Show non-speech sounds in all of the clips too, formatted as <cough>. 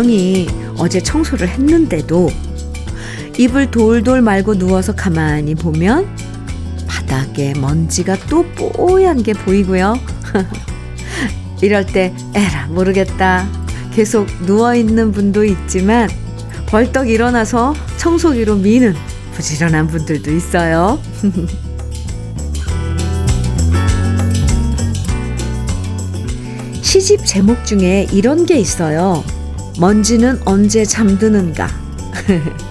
분명히 어제 청소를 했는데도 입을 돌돌 말고 누워서 가만히 보면 바닥에 먼지가 또 뽀얀 게 보이고요. <laughs> 이럴 때 에라 모르겠다. 계속 누워 있는 분도 있지만 벌떡 일어나서 청소기로 미는 부지런한 분들도 있어요. <laughs> 시집 제목 중에 이런 게 있어요. 먼지는 언제 잠드는가?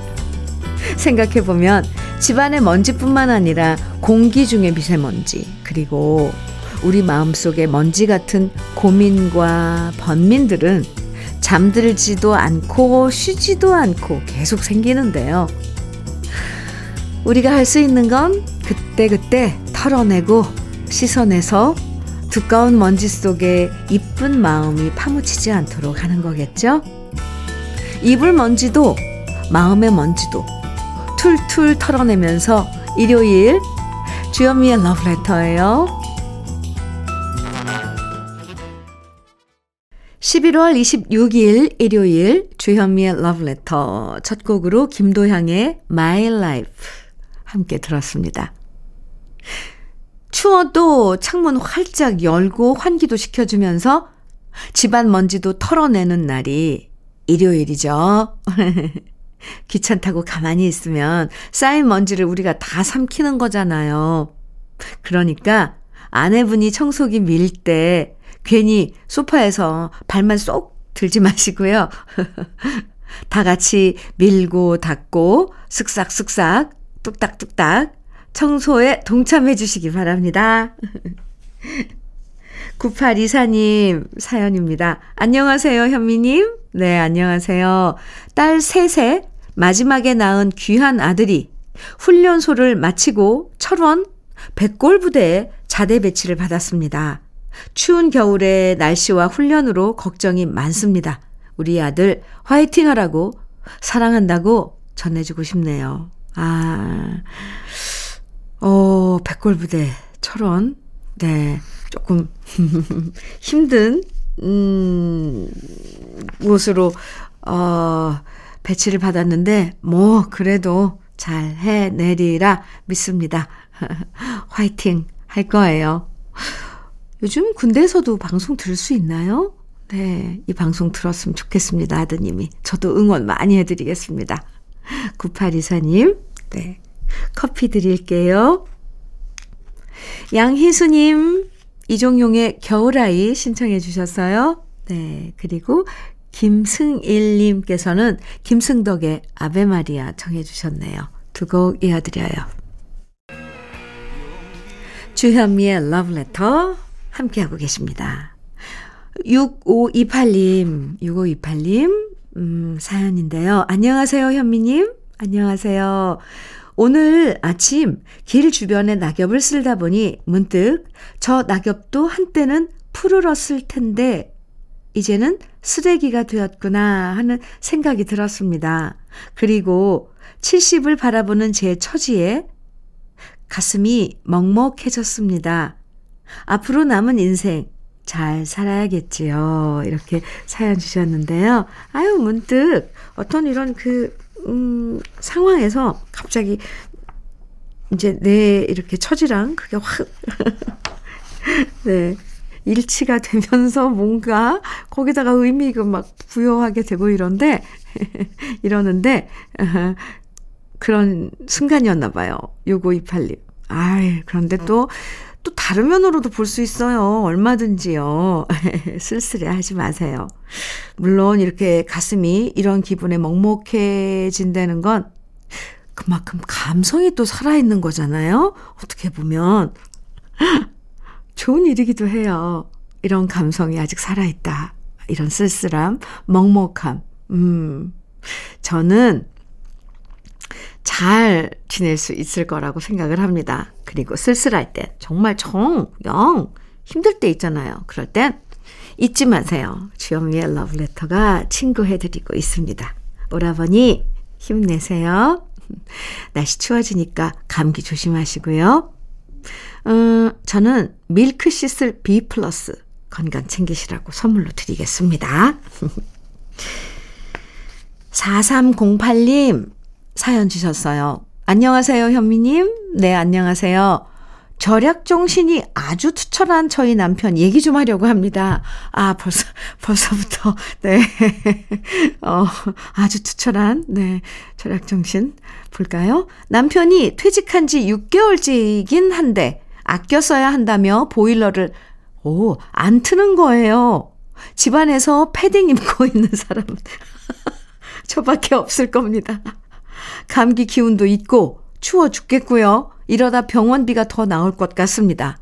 <laughs> 생각해보면 집안의 먼지뿐만 아니라 공기 중의 미세먼지, 그리고 우리 마음속에 먼지 같은 고민과 번민들은 잠들지도 않고 쉬지도 않고 계속 생기는데요. 우리가 할 수 있는 건 그때그때 털어내고 씻어내서 두꺼운 먼지 속에 이쁜 마음이 파묻히지 않도록 하는 거겠죠? 이불 먼지도 마음의 먼지도 툴툴 털어내면서 일요일 주현미의 러브레터예요. 11월 26일 일요일 주현미의 러브레터 첫 곡으로 김도향의 My Life 함께 들었습니다. 추워도 창문 활짝 열고 환기도 시켜주면서 집안 먼지도 털어내는 날이 일요일이죠. <laughs> 귀찮다고 가만히 있으면 쌓인 먼지를 우리가 다 삼키는 거잖아요. 그러니까 아내분이 청소기 밀 때 괜히 소파에서 발만 쏙 들지 마시고요. <laughs> 다 같이 밀고 닦고 쓱싹쓱싹 뚝딱뚝딱 청소에 동참해 주시기 바랍니다. <laughs> 9824님 사연입니다. 안녕하세요, 현미님. 네, 안녕하세요. 딸 셋에 마지막에 낳은 귀한 아들이 훈련소를 마치고 철원 백골 부대에 자대 배치를 받았습니다. 추운 겨울에 날씨와 훈련으로 걱정이 많습니다. 우리 아들 화이팅 하라고 사랑한다고 전해주고 싶네요. 아, 어, 백골 부대, 철원. 네. 조금 <laughs> 힘든, 음, 곳으로, 어, 배치를 받았는데, 뭐, 그래도 잘 해내리라 믿습니다. <laughs> 화이팅 할 거예요. 요즘 군대에서도 방송 들을 수 있나요? 네, 이 방송 들었으면 좋겠습니다, 아드님이. 저도 응원 많이 해드리겠습니다. 9824님, 네. 커피 드릴게요. 양희수님, 이종용의 겨울아이 신청해 주셨어요. 네. 그리고 김승일님께서는 김승덕의 아베마리아 청해 주셨네요. 두 곡 이어드려요. 주현미의 러브레터 함께하고 계십니다. 6528님, 6528님, 음, 사연인데요. 안녕하세요, 현미님. 안녕하세요. 오늘 아침 길 주변에 낙엽을 쓸다 보니 문득 저 낙엽도 한때는 푸르렀을 텐데 이제는 쓰레기가 되었구나 하는 생각이 들었습니다. 그리고 70을 바라보는 제 처지에 가슴이 먹먹해졌습니다. 앞으로 남은 인생 잘 살아야겠지요. 이렇게 사연 주셨는데요. 아유, 문득 어떤 이런 그 음, 상황에서 갑자기 이제 내 이렇게 처지랑 그게 확, <laughs> 네, 일치가 되면서 뭔가 거기다가 의미가 막 부여하게 되고 이런데, <laughs> 이러는데, <laughs> 그런 순간이었나 봐요. 요거 이팔님. 아이, 그런데 또, 또 다른 면으로도 볼 수 있어요. 얼마든지요. <laughs> 쓸쓸해 하지 마세요. 물론 이렇게 가슴이 이런 기분에 먹먹해진다는 건 그만큼 감성이 또 살아있는 거잖아요. 어떻게 보면. <laughs> 좋은 일이기도 해요. 이런 감성이 아직 살아있다. 이런 쓸쓸함, 먹먹함. 음. 저는 잘 지낼 수 있을 거라고 생각을 합니다. 그리고 쓸쓸할 때 정말 정 영 힘들 때 있잖아요. 그럴 땐 잊지 마세요. 주현미의 러브레터가 친구해드리고 있습니다. 오라버니 힘내세요. <laughs> 날씨 추워지니까 감기 조심하시고요. 음, 저는 밀크 시슬 B 플러스 건강 챙기시라고 선물로 드리겠습니다. <laughs> 4308님 사연 주셨어요. 안녕하세요, 현미님. 네, 안녕하세요. 절약 정신이 아주 투철한 저희 남편 얘기 좀 하려고 합니다. 아, 벌써, <laughs> 벌써부터, 네. <laughs> 어, 아주 투철한, 네. 절약 정신. 볼까요? 남편이 퇴직한 지 6개월째이긴 한데, 아껴 써야 한다며 보일러를, 오, 안 트는 거예요. 집안에서 패딩 입고 <laughs> 있는 사람은 저밖에 없을 겁니다. 감기 기운도 있고, 추워 죽겠고요. 이러다 병원비가 더 나올 것 같습니다.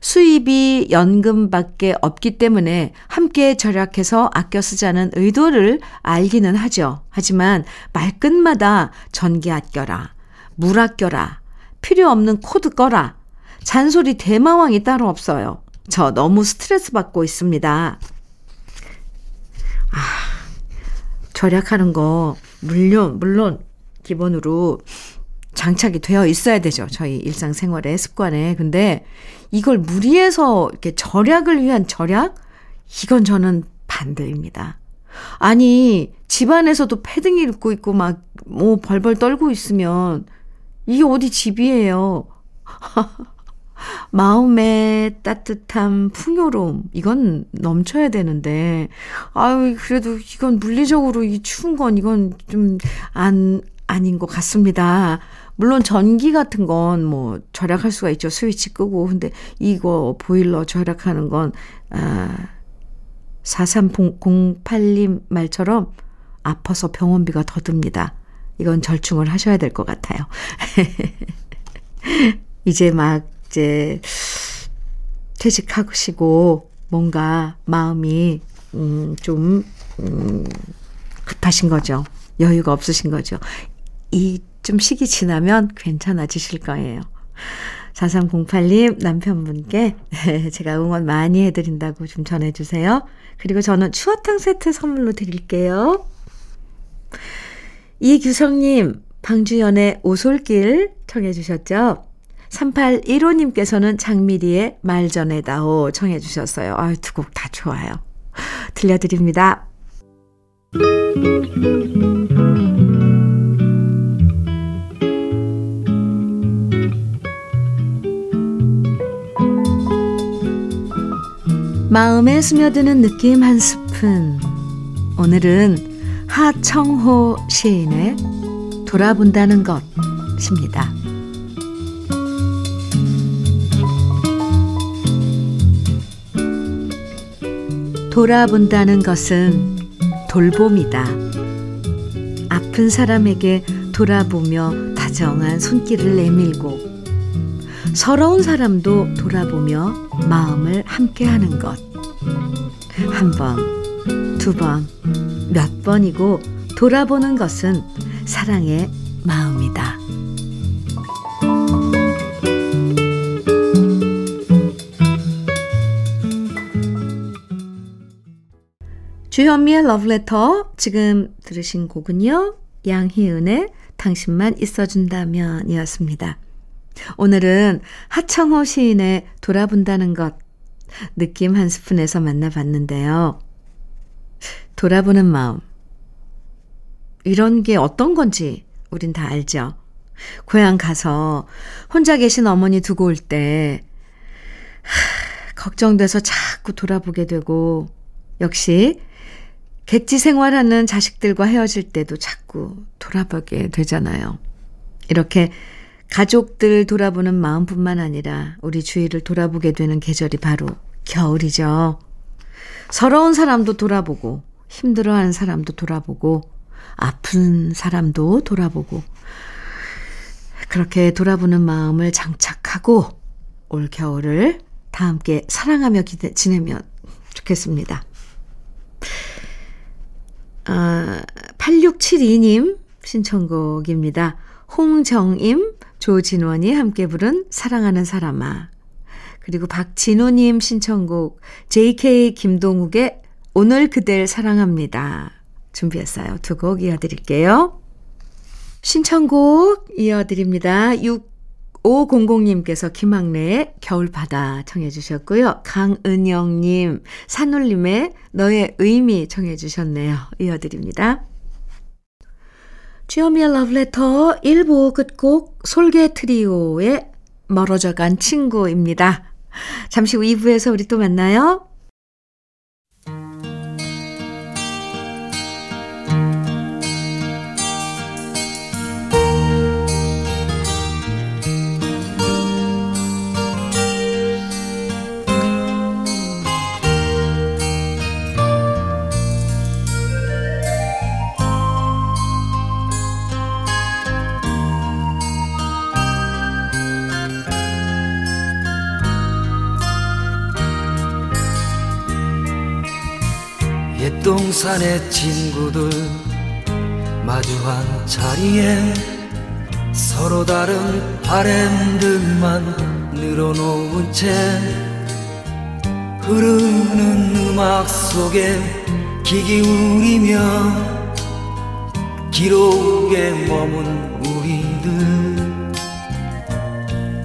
수입이 연금밖에 없기 때문에 함께 절약해서 아껴 쓰자는 의도를 알기는 하죠. 하지만 말끝마다 전기 아껴라, 물 아껴라, 필요 없는 코드 꺼라, 잔소리 대마왕이 따로 없어요. 저 너무 스트레스 받고 있습니다. 아, 절약하는 거, 물론, 물론, 기본으로 장착이 되어 있어야 되죠. 저희 일상생활의 습관에. 근데 이걸 무리해서 이렇게 절약을 위한 절약? 이건 저는 반대입니다. 아니, 집안에서도 패딩 입고 있고 막, 뭐, 벌벌 떨고 있으면, 이게 어디 집이에요. <laughs> 마음의 따뜻함, 풍요로움, 이건 넘쳐야 되는데, 아유, 그래도 이건 물리적으로 이 추운 건 이건 좀 안, 아닌 것 같습니다. 물론 전기 같은 건 뭐 절약할 수가 있죠. 스위치 끄고. 근데 이거 보일러 절약하는 건, 아, 4308님 말처럼 아파서 병원비가 더 듭니다. 이건 절충을 하셔야 될 것 같아요. <laughs> 이제 막, 이제, 퇴직하시고, 뭔가 마음이, 음, 좀, 음, 급하신 거죠. 여유가 없으신 거죠. 이 좀 시기 지나면 괜찮아지실 거예요. 4308님 남편분께 <laughs> 제가 응원 많이 해드린다고 좀 전해주세요. 그리고 저는 추어탕 세트 선물로 드릴게요. 이규성님, 방주연의 오솔길 청해 주셨죠? 3815님께서는 장미리의 말 전에다오 청해 주셨어요. 아유, 두 곡 다 좋아요. 들려드립니다. 마음에 스며드는 느낌 한 스푼. 오늘은 하청호 시인의 돌아본다는 것입니다. 돌아본다는 것은 돌봄이다. 아픈 사람에게 돌아보며 다정한 손길을 내밀고 서러운 사람도 돌아보며 마음을 함께하는 것. 한 번, 두 번, 몇 번이고 돌아보는 것은 사랑의 마음이다. 주현미의 러브레터 지금 들으신 곡은요. 양희은의 당신만 있어준다면 이었습니다. 오늘은 하청호 시인의 돌아본다는 것 느낌 한 스푼에서 만나봤는데요. 돌아보는 마음. 이런 게 어떤 건지 우린 다 알죠. 고향 가서 혼자 계신 어머니 두고 올 때, 걱정돼서 자꾸 돌아보게 되고, 역시 객지 생활하는 자식들과 헤어질 때도 자꾸 돌아보게 되잖아요. 이렇게 가족들 돌아보는 마음뿐만 아니라 우리 주위를 돌아보게 되는 계절이 바로 겨울이죠. 서러운 사람도 돌아보고, 힘들어하는 사람도 돌아보고, 아픈 사람도 돌아보고, 그렇게 돌아보는 마음을 장착하고 올 겨울을 다 함께 사랑하며 기대, 지내면 좋겠습니다. 아, 8672님 신청곡입니다. 홍정임, 조진원이 함께 부른 사랑하는 사람아. 그리고 박진호님 신청곡 JK 김동욱의 오늘 그댈 사랑합니다. 준비했어요. 두 곡 이어드릴게요. 신청곡 이어드립니다. 6500님께서 김학래의 겨울바다 청해 주셨고요. 강은영님, 산울림의 너의 의미 청해 주셨네요. 이어드립니다. 주여미의 러브레터 1부 끝곡 솔개 트리오의 멀어져간 친구입니다. 잠시 후 2부에서 우리 또 만나요. 옛동산의 친구들 마주한 자리에 서로 다른 바램들만 늘어놓은 채 흐르는 음악 속에 귀 기울이며 기록에 머문 우리들.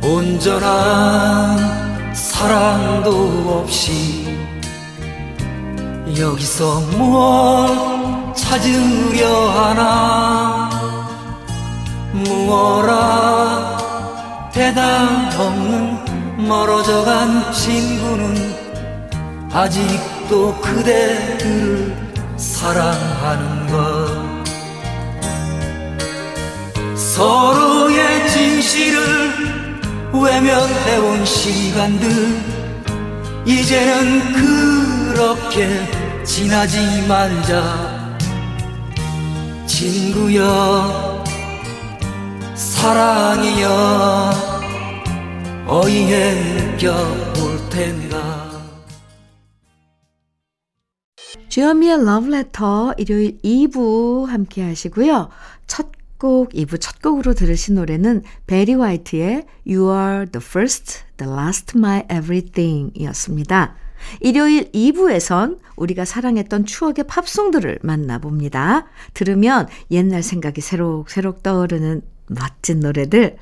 온전한 사랑도 없이 여기서 무엇 찾으려 하나? 무어라 대답 없는 멀어져간 친구는 아직도 그대를 사랑하는 것. 서로의 진실을 외면해온 시간들 이제는 그렇게 지나지 말자 친구여 사랑이여 어이해 느껴볼 텐가 주현미의 러브레터 일요일 2부 함께 하시고요. 첫 곡, 2부 첫 곡으로 들으신 노래는 베리 화이트의 You are the first, the last, my everything 이었습니다. 일요일 2부에선 우리가 사랑했던 추억의 팝송들을 만나봅니다. 들으면 옛날 생각이 새록새록 떠오르는 멋진 노래들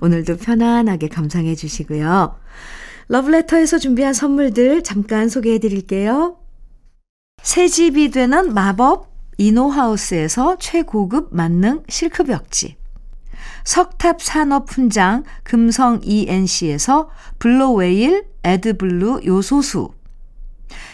오늘도 편안하게 감상해 주시고요. 러브레터에서 준비한 선물들 잠깐 소개해 드릴게요. 새 집이 되는 마법 이노하우스에서 최고급 만능 실크벽지 석탑 산업 훈장 금성 ENC에서 블로웨일 에드블루 요소수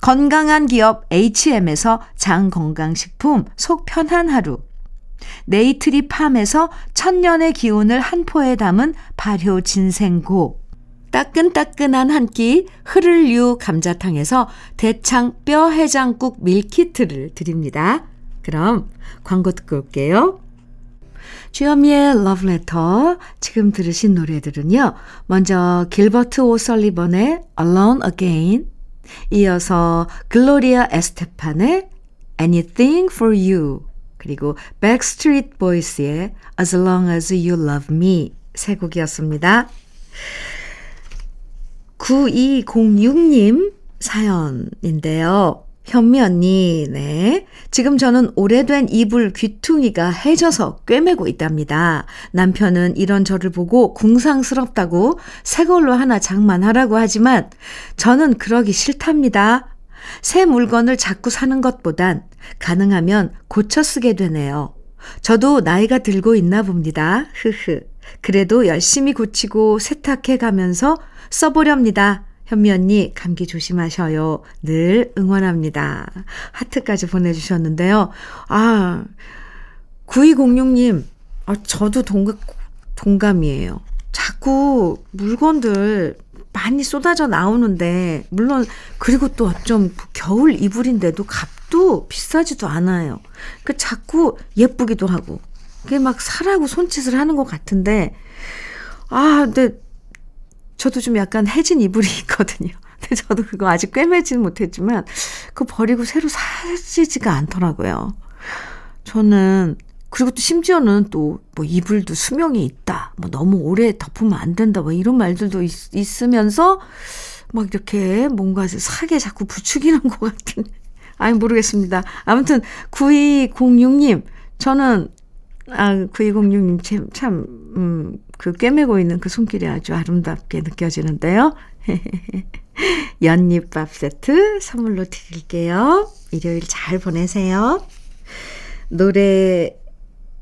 건강한 기업 H&M에서 장건강식품 속 편한 하루. 네이트리 팜에서 천년의 기운을 한 포에 담은 발효 진생고. 따끈따끈한 한 끼 흐를유 감자탕에서 대창 뼈 해장국 밀키트를 드립니다. 그럼 광고 듣고 올게요. 주현미의 러브레터 지금 들으신 노래들은요. 먼저 길버트 오설리번의 Alone Again 이어서 글로리아 에스테판의 Anything for You 그리고 Backstreet Boys의 As Long as You Love Me 세 곡이었습니다. 9206님 사연인데요. 현미 언니, 네. 지금 저는 오래된 이불 귀퉁이가 해져서 꿰매고 있답니다. 남편은 이런 저를 보고 궁상스럽다고 새 걸로 하나 장만하라고 하지만 저는 그러기 싫답니다. 새 물건을 자꾸 사는 것보단 가능하면 고쳐 쓰게 되네요. 저도 나이가 들고 있나 봅니다. 흐흐. 그래도 열심히 고치고 세탁해 가면서 써보렵니다. 현미 언니, 감기 조심하셔요. 늘 응원합니다. 하트까지 보내주셨는데요. 아, 9206님, 아, 저도 동감, 동감이에요. 자꾸 물건들 많이 쏟아져 나오는데, 물론, 그리고 또 좀 겨울 이불인데도 값도 비싸지도 않아요. 그 자꾸 예쁘기도 하고, 그게 막 사라고 손짓을 하는 것 같은데, 아, 근데 저도 좀 약간 해진 이불이 <laughs> 있거든요. 근데 저도 그거 아직 꿰매지는 못했지만, 그거 버리고 새로 사지지가 않더라고요. 저는, 그리고 또 심지어는 또, 뭐, 이불도 수명이 있다. 뭐, 너무 오래 덮으면 안 된다. 뭐, 이런 말들도 있, 으면서 막 이렇게 뭔가 사게 자꾸 부추기는 것 같은. <laughs> 아니, 모르겠습니다. 아무튼, 9206님, 저는 아, 9206님 참, 참, 음, 그 꿰매고 있는 그 손길이 아주 아름답게 느껴지는데요. <laughs> 연잎밥 세트 선물로 드릴게요. 일요일 잘 보내세요. 노래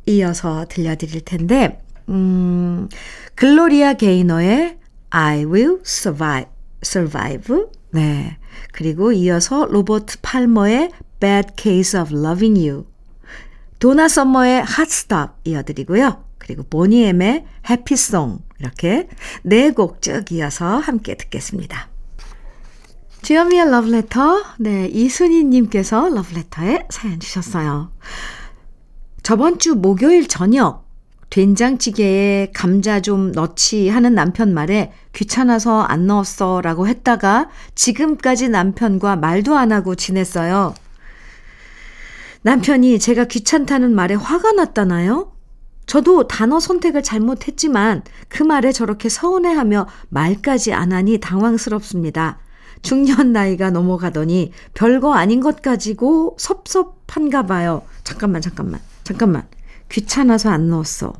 이어서 들려드릴 텐데, 음, 글로리아 게이너의 I will survive, survive. 네. 그리고 이어서 로버트 팔머의 Bad Case of Loving You. 도나 썸머의 핫스탑 이어드리고요. 그리고 보니엠의 해피송 이렇게 네 곡 쭉 이어서 함께 듣겠습니다. 주현미의 러브레터 네 이순희님께서 러브레터에 사연 주셨어요. 저번 주 목요일 저녁 된장찌개에 감자 좀 넣지 하는 남편 말에 귀찮아서 안 넣었어 라고 했다가 지금까지 남편과 말도 안 하고 지냈어요. 남편이 제가 귀찮다는 말에 화가 났다나요? 저도 단어 선택을 잘못했지만 그 말에 저렇게 서운해하며 말까지 안 하니 당황스럽습니다. 중년 나이가 넘어가더니 별거 아닌 것 가지고 섭섭한가 봐요. 잠깐만, 잠깐만, 잠깐만. 귀찮아서 안 넣었어.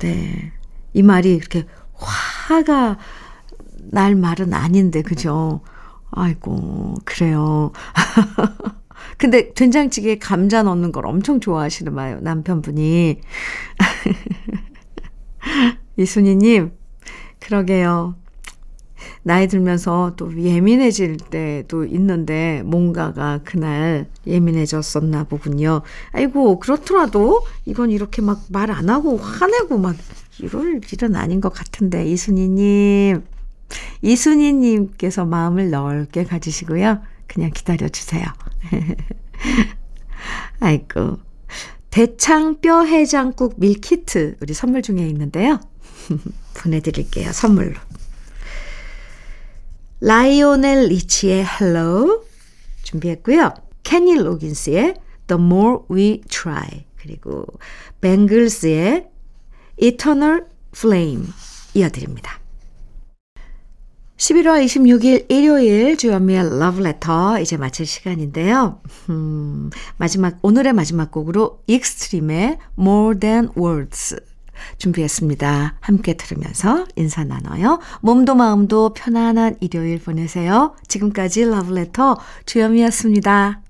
네. 이 말이 이렇게 화가 날 말은 아닌데, 그죠? 아이고, 그래요. <laughs> 근데 된장찌개에 감자 넣는 걸 엄청 좋아하시는 봐요, 남편분이. <laughs> 이순희님, 그러게요. 나이 들면서 또 예민해질 때도 있는데 뭔가가 그날 예민해졌었나 보군요. 아이고, 그렇더라도 이건 이렇게 막 말 안 하고 화내고 막 이럴 일은 아닌 것 같은데, 이순희님. 이순희님께서 마음을 넓게 가지시고요. 그냥 기다려 주세요. <laughs> 아이고. 대창 뼈 해장국 밀키트 우리 선물 중에 있는데요. <laughs> 보내드릴게요. 선물로. 라이오넬 리치의 Hello 준비했고요. 케니 로긴스의 The More We Try 그리고 뱅글스의 Eternal Flame 이어드립니다. 11월 26일 일요일 주현미의 러브레터 이제 마칠 시간인데요. 음, 마지막 오늘의 마지막 곡으로 익스트림의 More Than Words 준비했습니다. 함께 들으면서 인사 나눠요. 몸도 마음도 편안한 일요일 보내세요. 지금까지 러브레터 주연미였습니다.